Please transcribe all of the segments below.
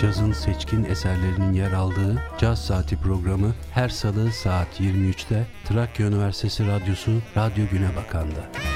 cazın seçkin eserlerinin yer aldığı Caz Saati programı her salı saat 23'te Trakya Üniversitesi Radyosu Radyo Güne Bakan'da.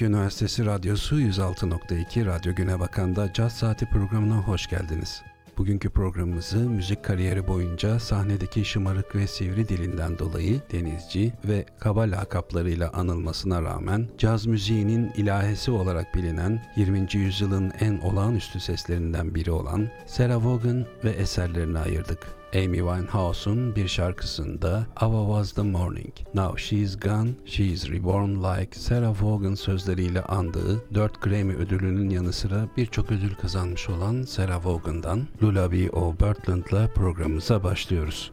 Trakya Üniversitesi Radyosu 106.2 Radyo Güne Bakan'da Caz Saati programına hoş geldiniz. Bugünkü programımızı müzik kariyeri boyunca sahnedeki şımarık ve sivri dilinden dolayı denizci ve kaba lakaplarıyla anılmasına rağmen caz müziğinin ilahesi olarak bilinen 20. yüzyılın en olağanüstü seslerinden biri olan Sarah Vaughan ve eserlerine ayırdık. Amy Winehouse'un bir şarkısında Ava Was The Morning, Now She's Gone, She's Reborn Like Sarah Vaughan sözleriyle andığı 4 Grammy ödülünün yanı sıra birçok ödül kazanmış olan Sarah Vaughan'dan Lullaby O. Birdland'la programımıza başlıyoruz.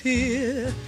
hear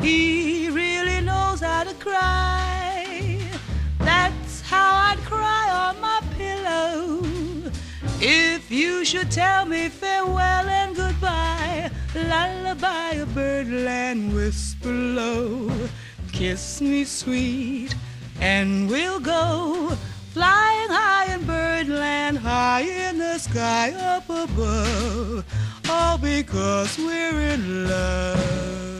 he really knows how to cry. That's how I'd cry on my pillow. If you should tell me farewell and goodbye, lullaby a birdland whisper low. Kiss me sweet, and we'll go flying high in birdland, high in the sky up above. All because we're in love.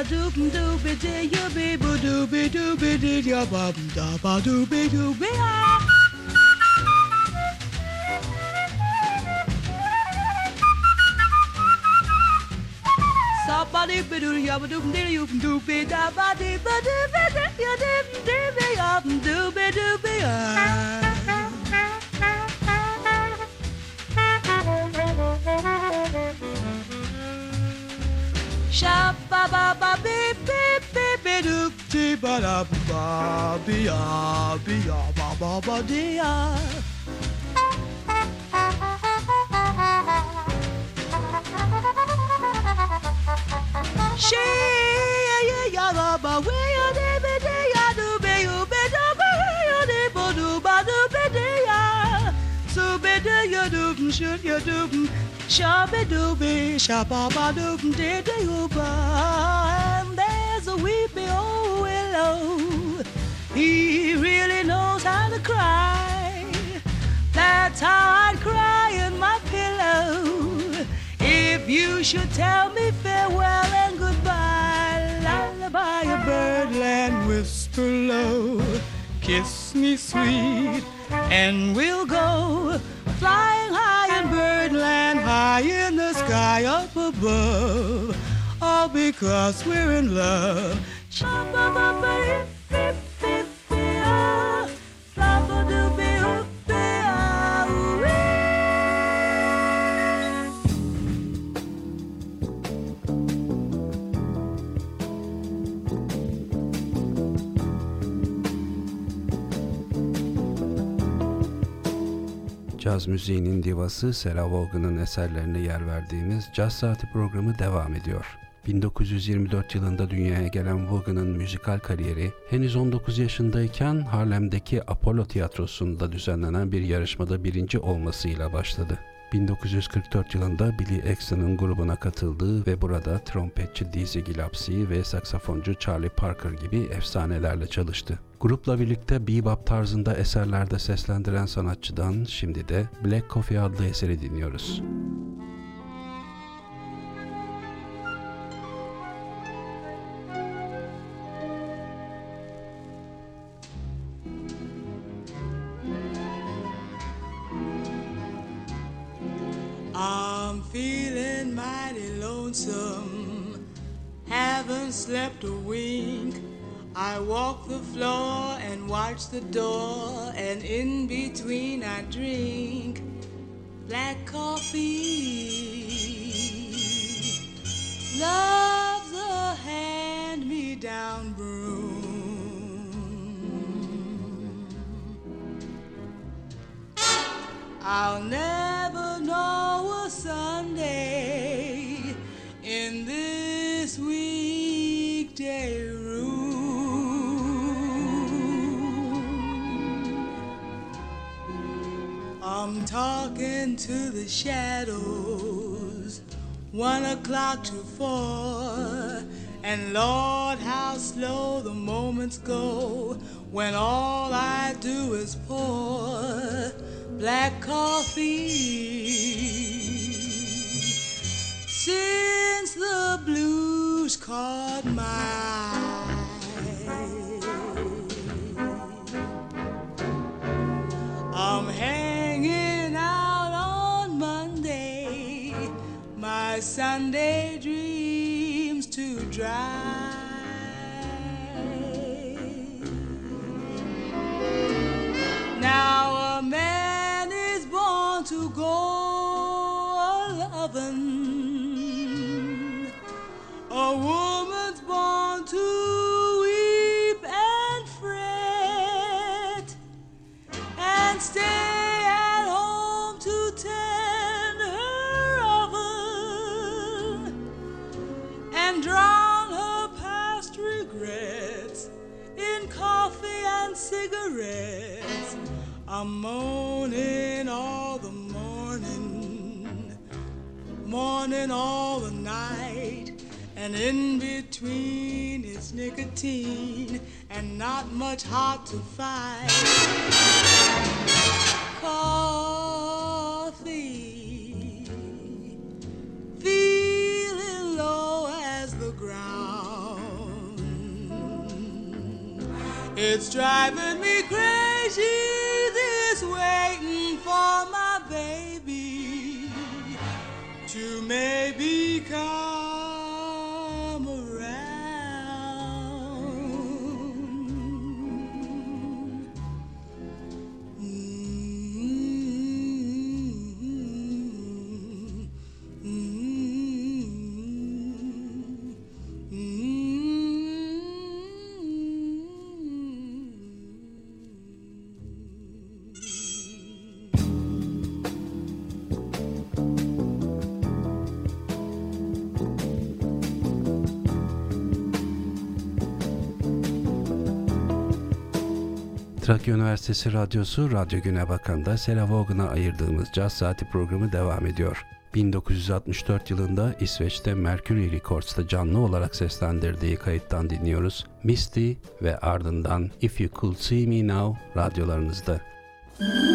Ya doop doopy dee ya bee boo doopy doopy dee ya bum da ba doopy doopy ah. Somebody be do ya ba doop dee you doopy da ba dee ba doopy dee ya dee dee ya doopy doopy ah. Sha ba ba ba beep beep beep beep doop dee ba da ba be ya ba ba ba ya. She ya ya ya ba ba we ya dee be dee ya do be you be do be ya dee bo do ba do be dee ya. So be dee ya doop shoot ya doop. Shabby dooby, dee dee ooba. And there's a weepy old willow. He really knows how to cry. That's how I'd cry in my pillow. If you should tell me farewell and goodbye, lullaby a birdland whisper low. Kiss me sweet, and we'll go flying high in birdland, high in the sky up above, all because we're in love. Caz müziğinin divası Sarah Vaughan'ın eserlerine yer verdiğimiz Caz Saati programı devam ediyor. 1924 yılında dünyaya gelen Vaughan'ın müzikal kariyeri henüz 19 yaşındayken Harlem'deki Apollo Tiyatrosu'nda düzenlenen bir yarışmada birinci olmasıyla başladı. 1944 yılında Billy Exton'un grubuna katıldığı ve burada trompetçi Dizzy Gillespie ve saksafoncu Charlie Parker gibi efsanelerle çalıştı. Grupla birlikte bebop tarzında eserlerde seslendiren sanatçıdan şimdi de Black Coffee adlı eseri dinliyoruz. I'm feeling mighty lonesome, haven't slept a wink. I walk the floor and watch the door, and in between I drink black coffee. Love's a hand me down broom. I'll never know a Sunday I'm talking to the shadows, one o'clock to four. And Lord, how slow the moments go when all I do is pour black coffee. Since the blues caught my eye, I'm Sunday dreams to dry. I'm moaning all the morning, morning all the night, and in between it's nicotine and not much hot to fight. Coffee, feeling low as the ground. It's driving me crazy, waiting for my baby to maybe come Trakya Üniversitesi Radyosu Radyo Güne Bakan'da Sera Vaughan'a ayırdığımız Caz Saati programı devam ediyor. 1964 yılında İsveç'te Mercury Records'ta canlı olarak seslendirdiği kayıttan dinliyoruz. Misty ve ardından If You Could See Me Now radyolarınızda. Thank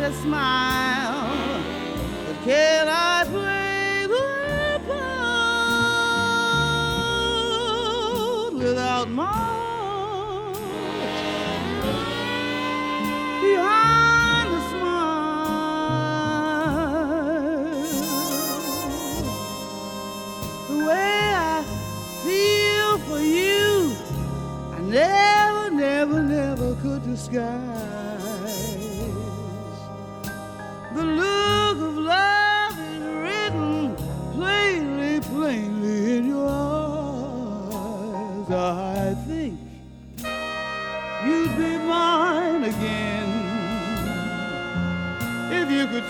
try smile, but can I play the part without March? Behind the smile, the way I feel for you, I never, never, never could disguise.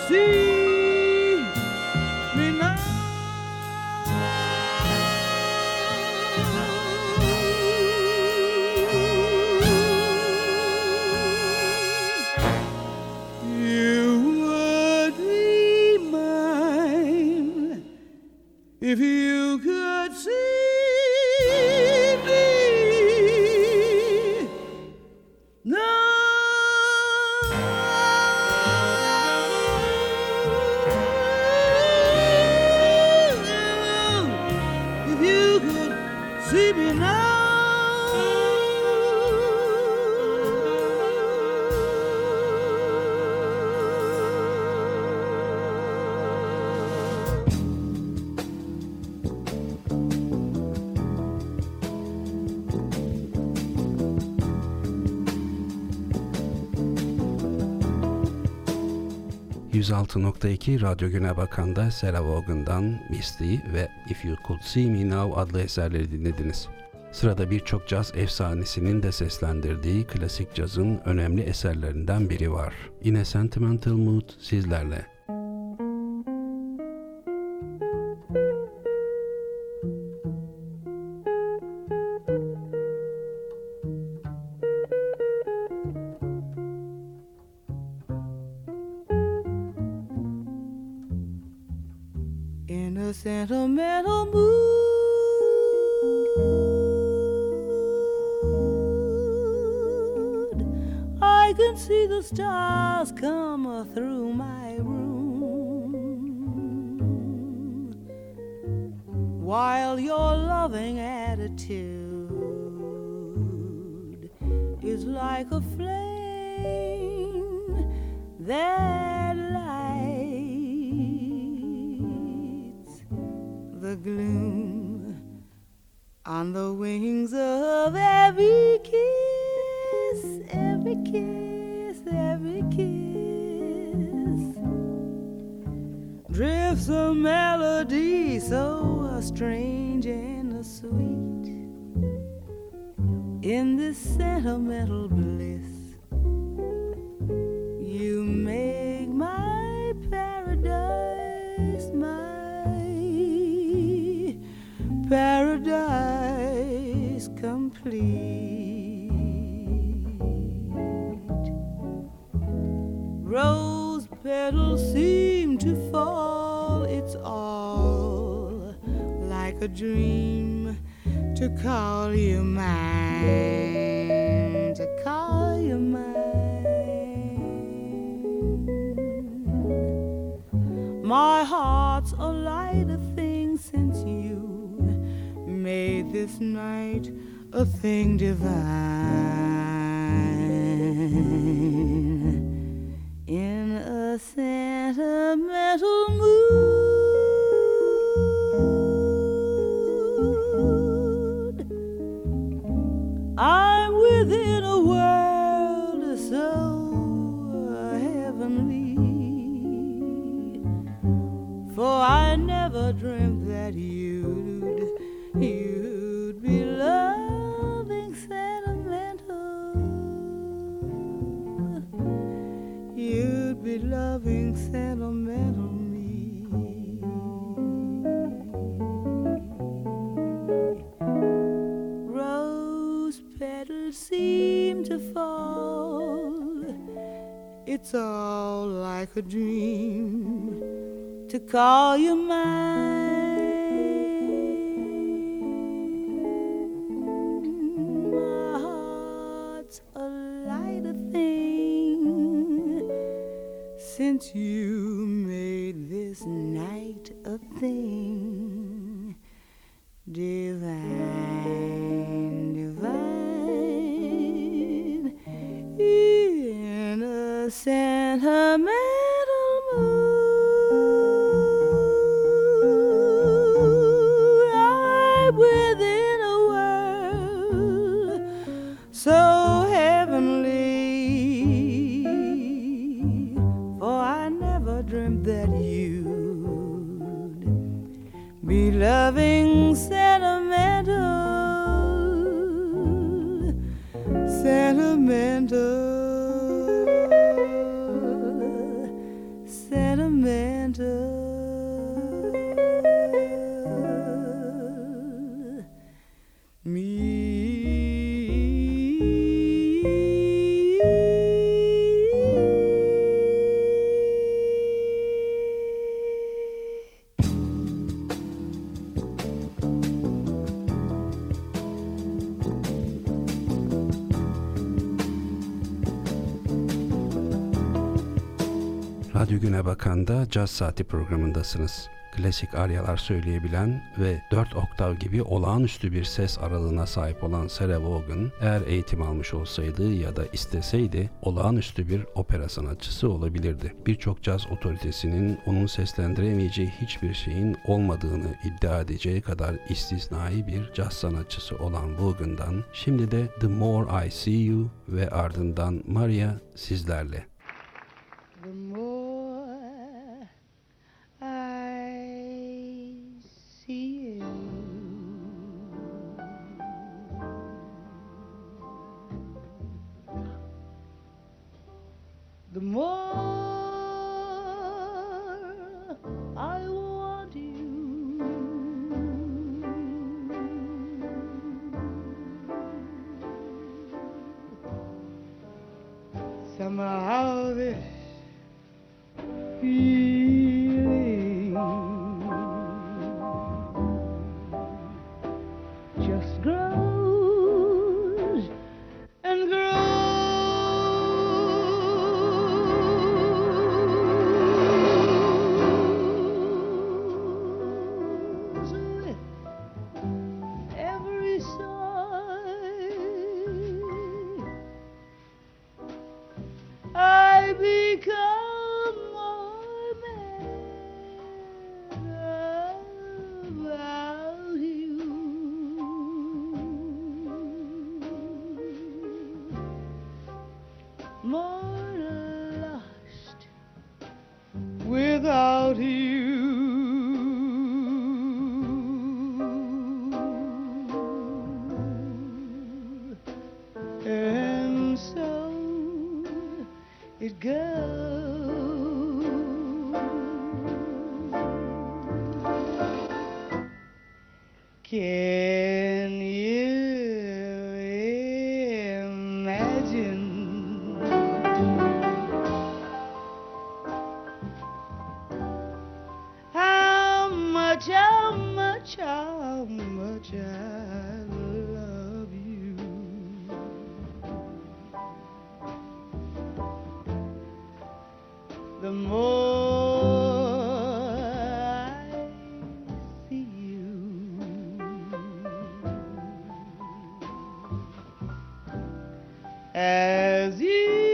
See me now. You would be mine if you ...106.2 Radyo Güne Bakan'da Sarah Vaughan'dan Misty ve If You Could See Me Now adlı eserleri dinlediniz. Sırada birçok caz efsanesinin de seslendirdiği klasik cazın önemli eserlerinden biri var. In a Sentimental Mood sizlerle. All like a dream to call you mine, to call you mine. My heart's a lighter thing since you made this night a thing divine. In a It's all like a dream to call you mine. My heart's a lighter thing since you made this night a thing Caz Saati programındasınız. Klasik aryalar söyleyebilen ve 4 oktav gibi olağanüstü bir ses aralığına sahip olan Sarah Vaughan, eğer eğitim almış olsaydı ya da isteseydi olağanüstü bir opera sanatçısı olabilirdi. Birçok caz otoritesinin onun seslendiremeyeceği hiçbir şeyin olmadığını iddia edeceği kadar istisnai bir caz sanatçısı olan Vaughan'dan şimdi de The More I See You ve ardından Maria sizlerle. As years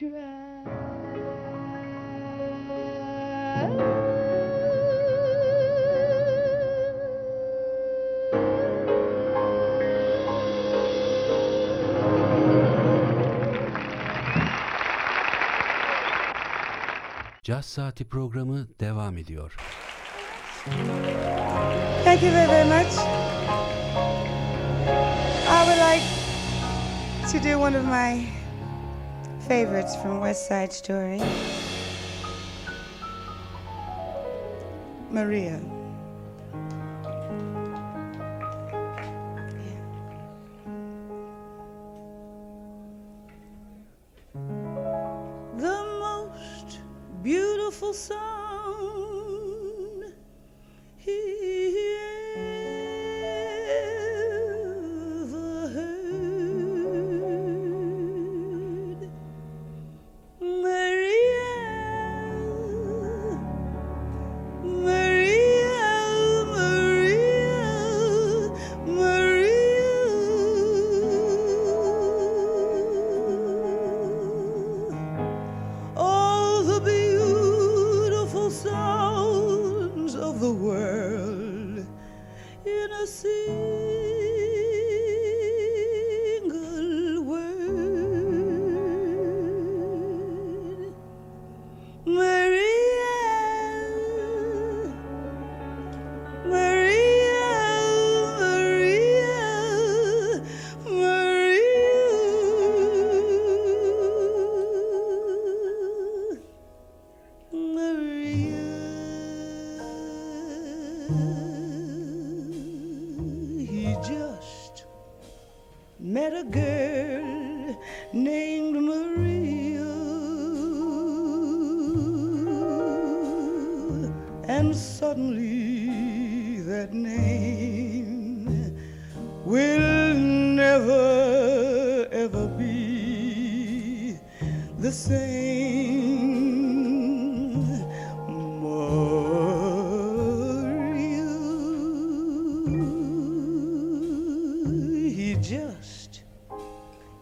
drive. Caz Saati programı devam ediyor. Thank you very, very much. I would like to do one of my favorites from West Side Story Maria. The most beautiful song.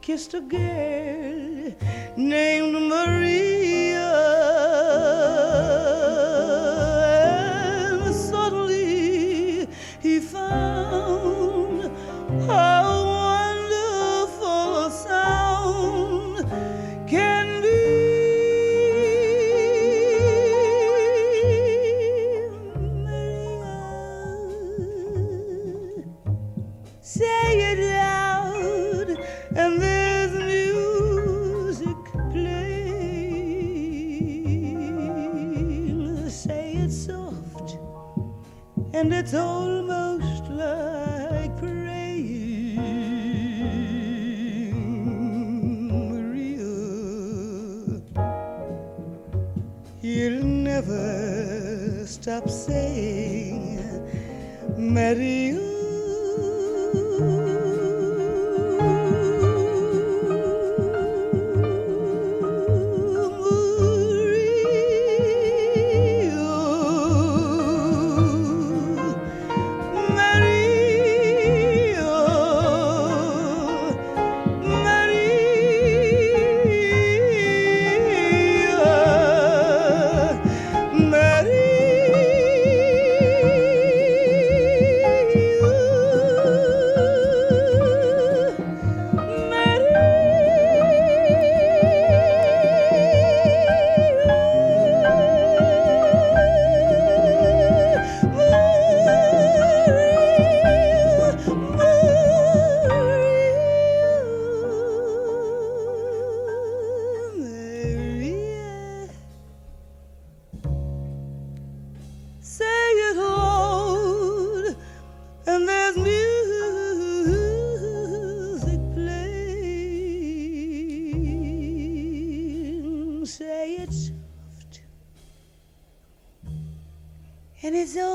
kissed a girl named Marie.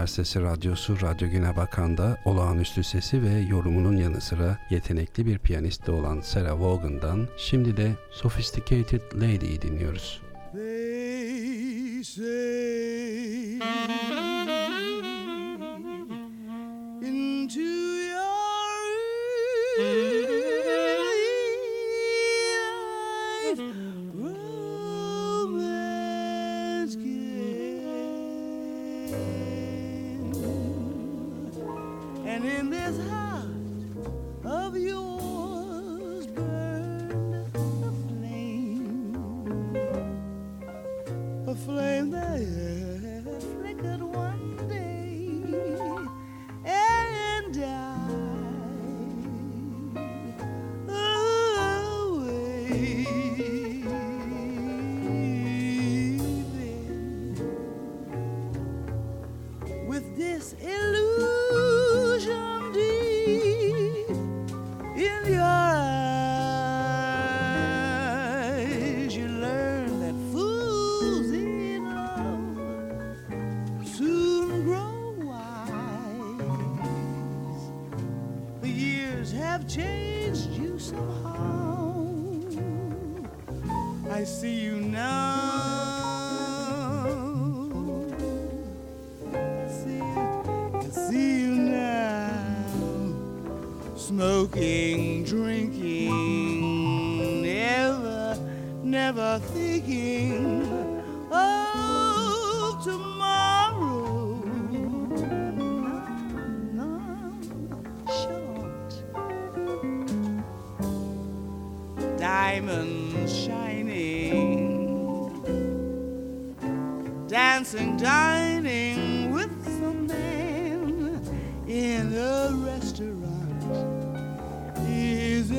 Üniversitesi Radyosu Radyo Güne Bakan'da olağanüstü sesi ve yorumunun yanı sıra yetenekli bir piyanist de olan Sarah Vaughan'dan şimdi de Sophisticated Lady'yi dinliyoruz. They say dancing, dining with some man in a restaurant. Is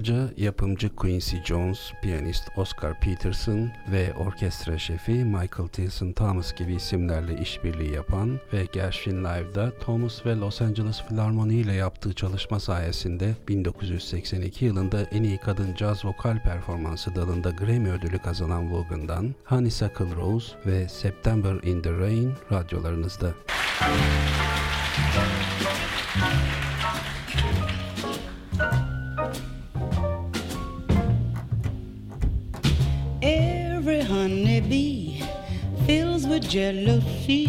Yıllarca yapımcı Quincy Jones, piyanist Oscar Peterson ve orkestra şefi Michael Tilson Thomas gibi isimlerle işbirliği yapan ve Gershwin Live'da Thomas ve Los Angeles Philharmony ile yaptığı çalışma sayesinde 1982 yılında en iyi kadın caz vokal performansı dalında Grammy ödülü kazanan Vaughan'dan Honeysuckle Rose ve September in the Rain radyolarınızda. Jealousy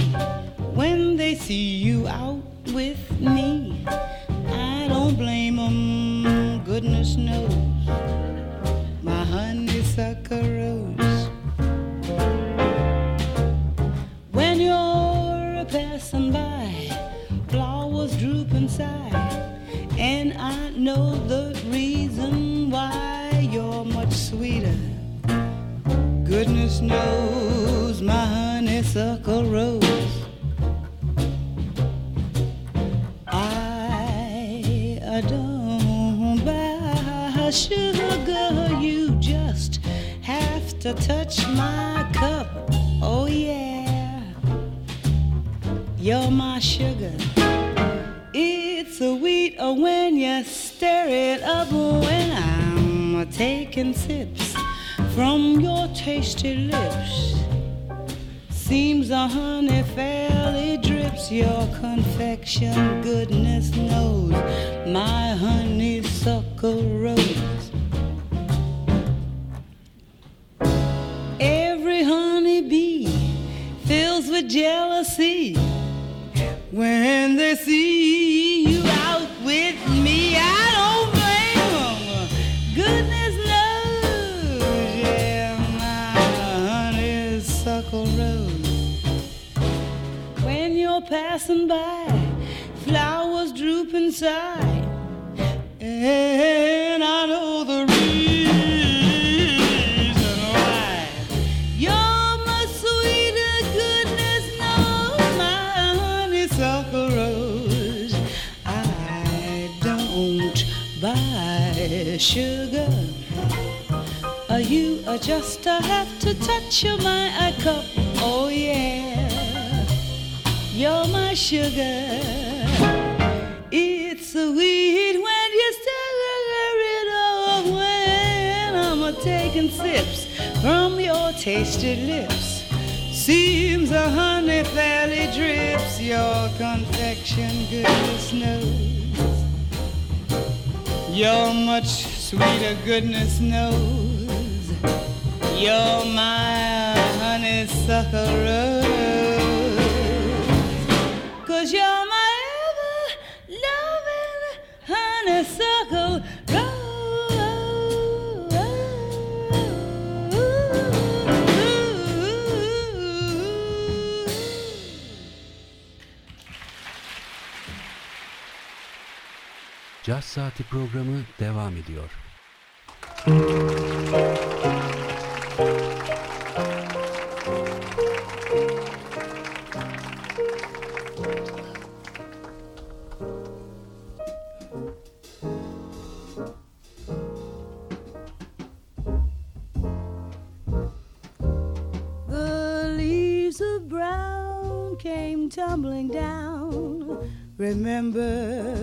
when they see you out with me. I don't blame them, goodness knows. My honeysuckle rose. When you're passing by, flowers droop inside, and I know the reason why you're much sweeter goodness knows my honeysuckle rose. I don't buy sugar, you just have to touch my cup. Oh, yeah, you're my sugar. It's sweet oh, when you stir it up when I'm taking sips from your tasty lips. Seems the honey fairly drips your confection. Goodness knows my honeysuckle rose. Every honeybee fills with jealousy when they see passing by, flowers droop inside, and I know the reason why. You're my sweeter goodness knows my honeysuckle rose. I don't buy sugar. You uh, just uh, have to touch my cup. Oh yeah. You're my sugar. It's sweet when you stir it up when I'm a taking sips from your tasty lips. Seems the honey fairly drips your confection, goodness knows. You're much sweeter, goodness knows. You're my honeysuckle rose. Rose. Caz Saati programı devam ediyor. Remember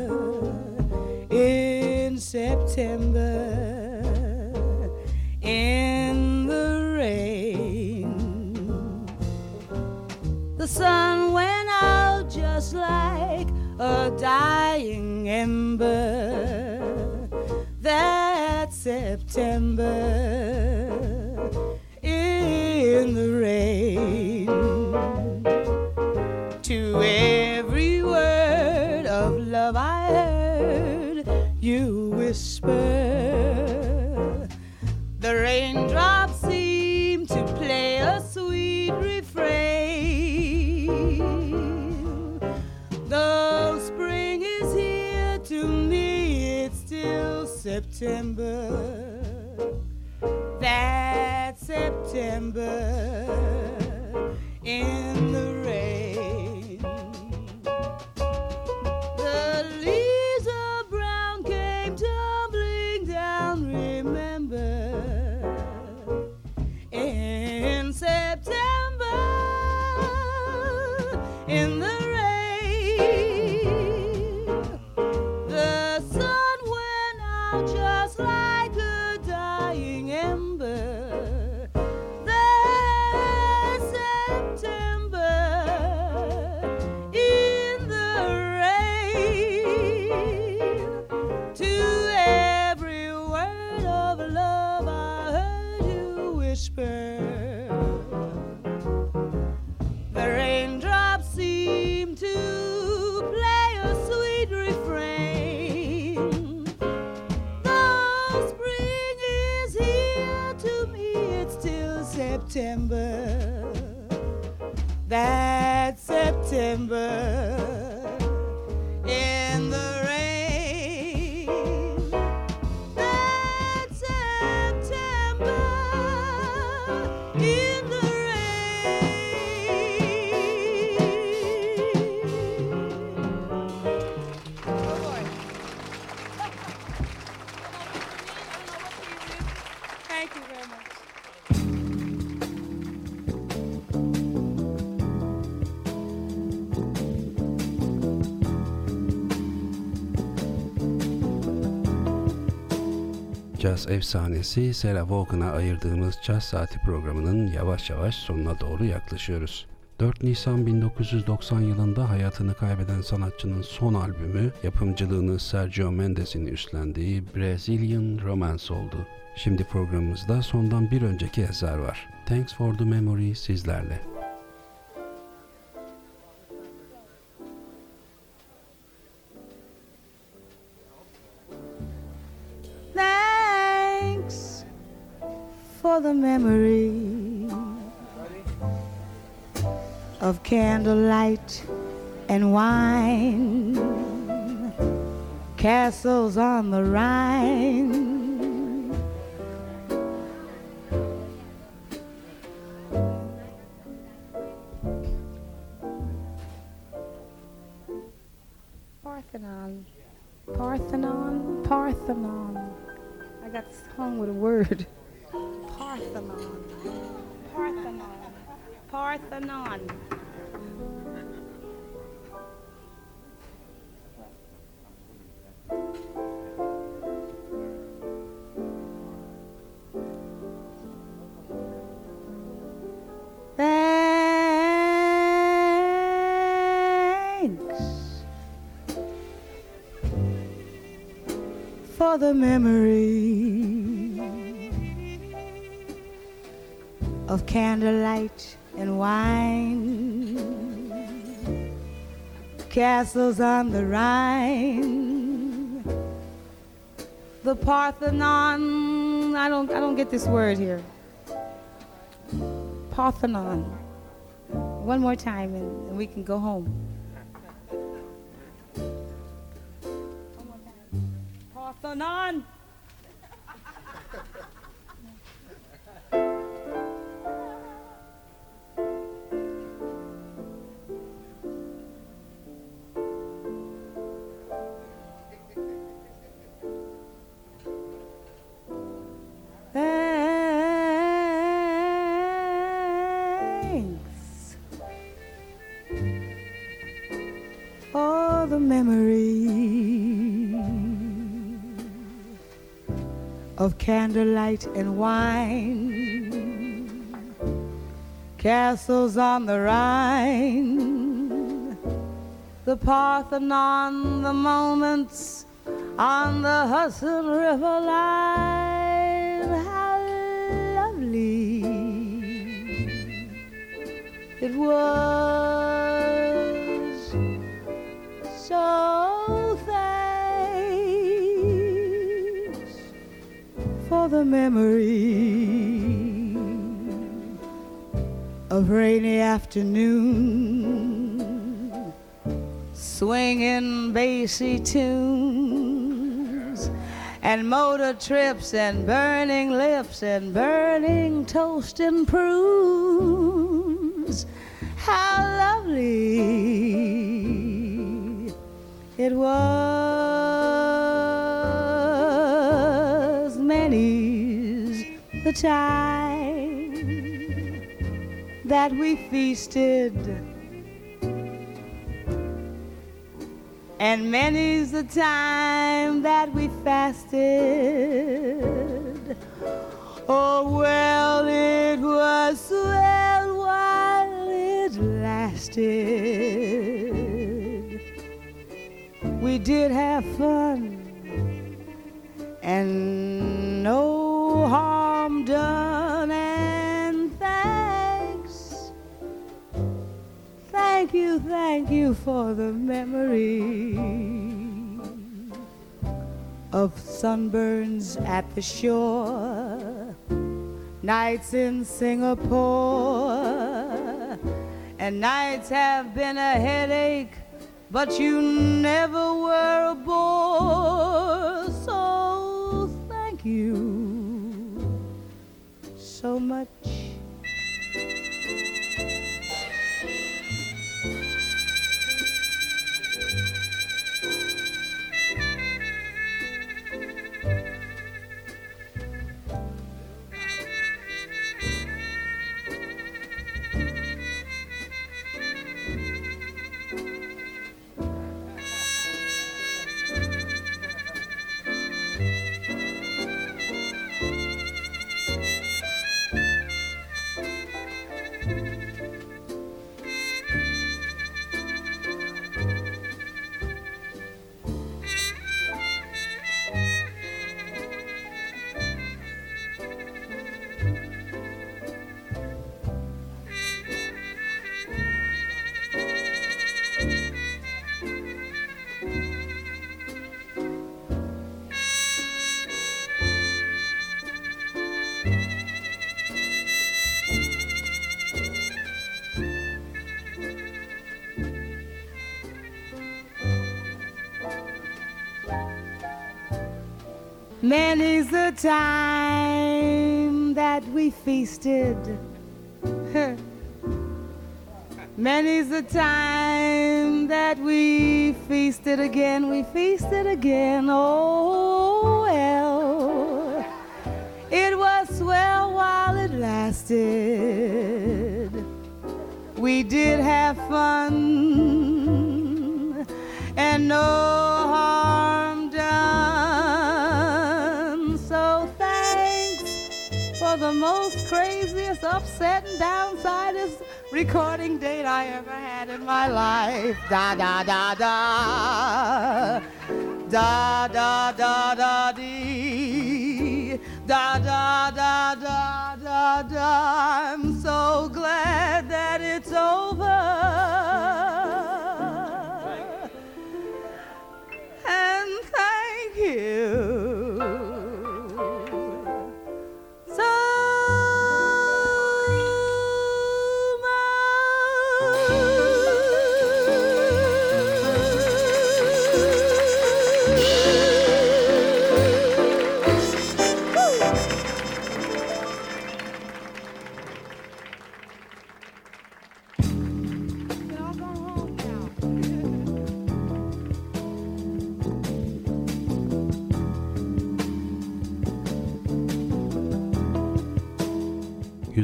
in September September, that September Caz efsanesi Sarah Vaughan'a ayırdığımız Caz Saati programının yavaş yavaş sonuna doğru yaklaşıyoruz. 4 Nisan 1990 yılında hayatını kaybeden sanatçının son albümü yapımcılığını Sergio Mendes'in üstlendiği Brazilian Romance oldu. Şimdi programımızda sondan bir önceki eser var. Thanks for the Memory sizlerle. The memory of candlelight and wine, castles on the Rhine. Parthenon, Parthenon, Parthenon. I got hung with a word. Parthenon. Parthenon. Parthenon. Thanks for the memory of candlelight and wine, castles on the Rhine, the Parthenon. I don't, I don't get this word here. Parthenon. One more time, and, and we can go home. Parthenon. Candlelight and wine, castles on the Rhine, the Parthenon, the moments on the Hudson River line. How lovely it was. For the memory of rainy afternoon, swinging bassy tunes and motor trips and burning lips and burning toast and prunes. How lovely it was. The time that we feasted And many's the time that we fasted. Oh, well, it was swell while it lasted. We did have fun and no thank you, for the memory of sunburns at the shore, nights in Singapore, and nights have been a headache, but you never were a bore. So thank you so much. Many's the time that we feasted. Many's the time that we feasted again, we feasted again. Oh, well, it was swell while it lasted. We did have fun recording date I ever had in my life. Da da da da. Da da da da dee. Da da da da da da. I'm so glad that it's over. And thank you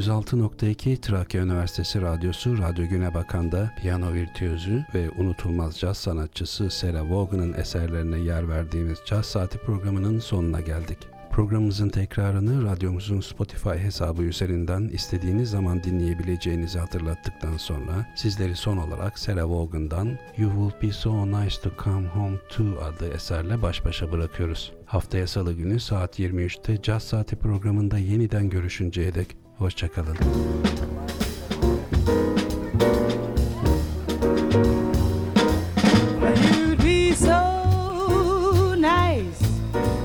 ...106.2 Trakya Üniversitesi Radyosu Radyo Güne Bakan'da piyano virtüözü ve unutulmaz caz sanatçısı Sarah Vaughan'ın eserlerine yer verdiğimiz Caz Saati programının sonuna geldik. Programımızın tekrarını radyomuzun Spotify hesabı üzerinden istediğiniz zaman dinleyebileceğinizi hatırlattıktan sonra sizleri son olarak Sarah Vaughan'dan You Will Be So Nice To Come Home To adlı eserle baş başa bırakıyoruz. Haftaya salı günü saat 23'te Caz Saati programında yeniden görüşünceye dek hoşçakalın. You'd be so nice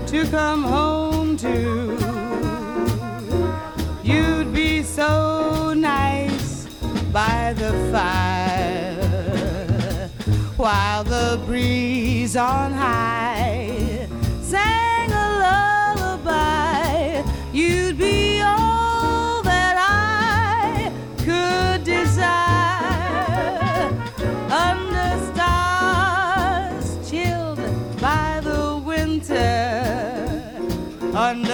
to come home to. You'd be so nice by the fire while the breeze on high and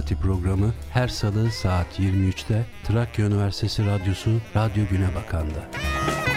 Saati programı her salı saat 23'te Trakya Üniversitesi Radyosu Radyo Güne Bakan'da.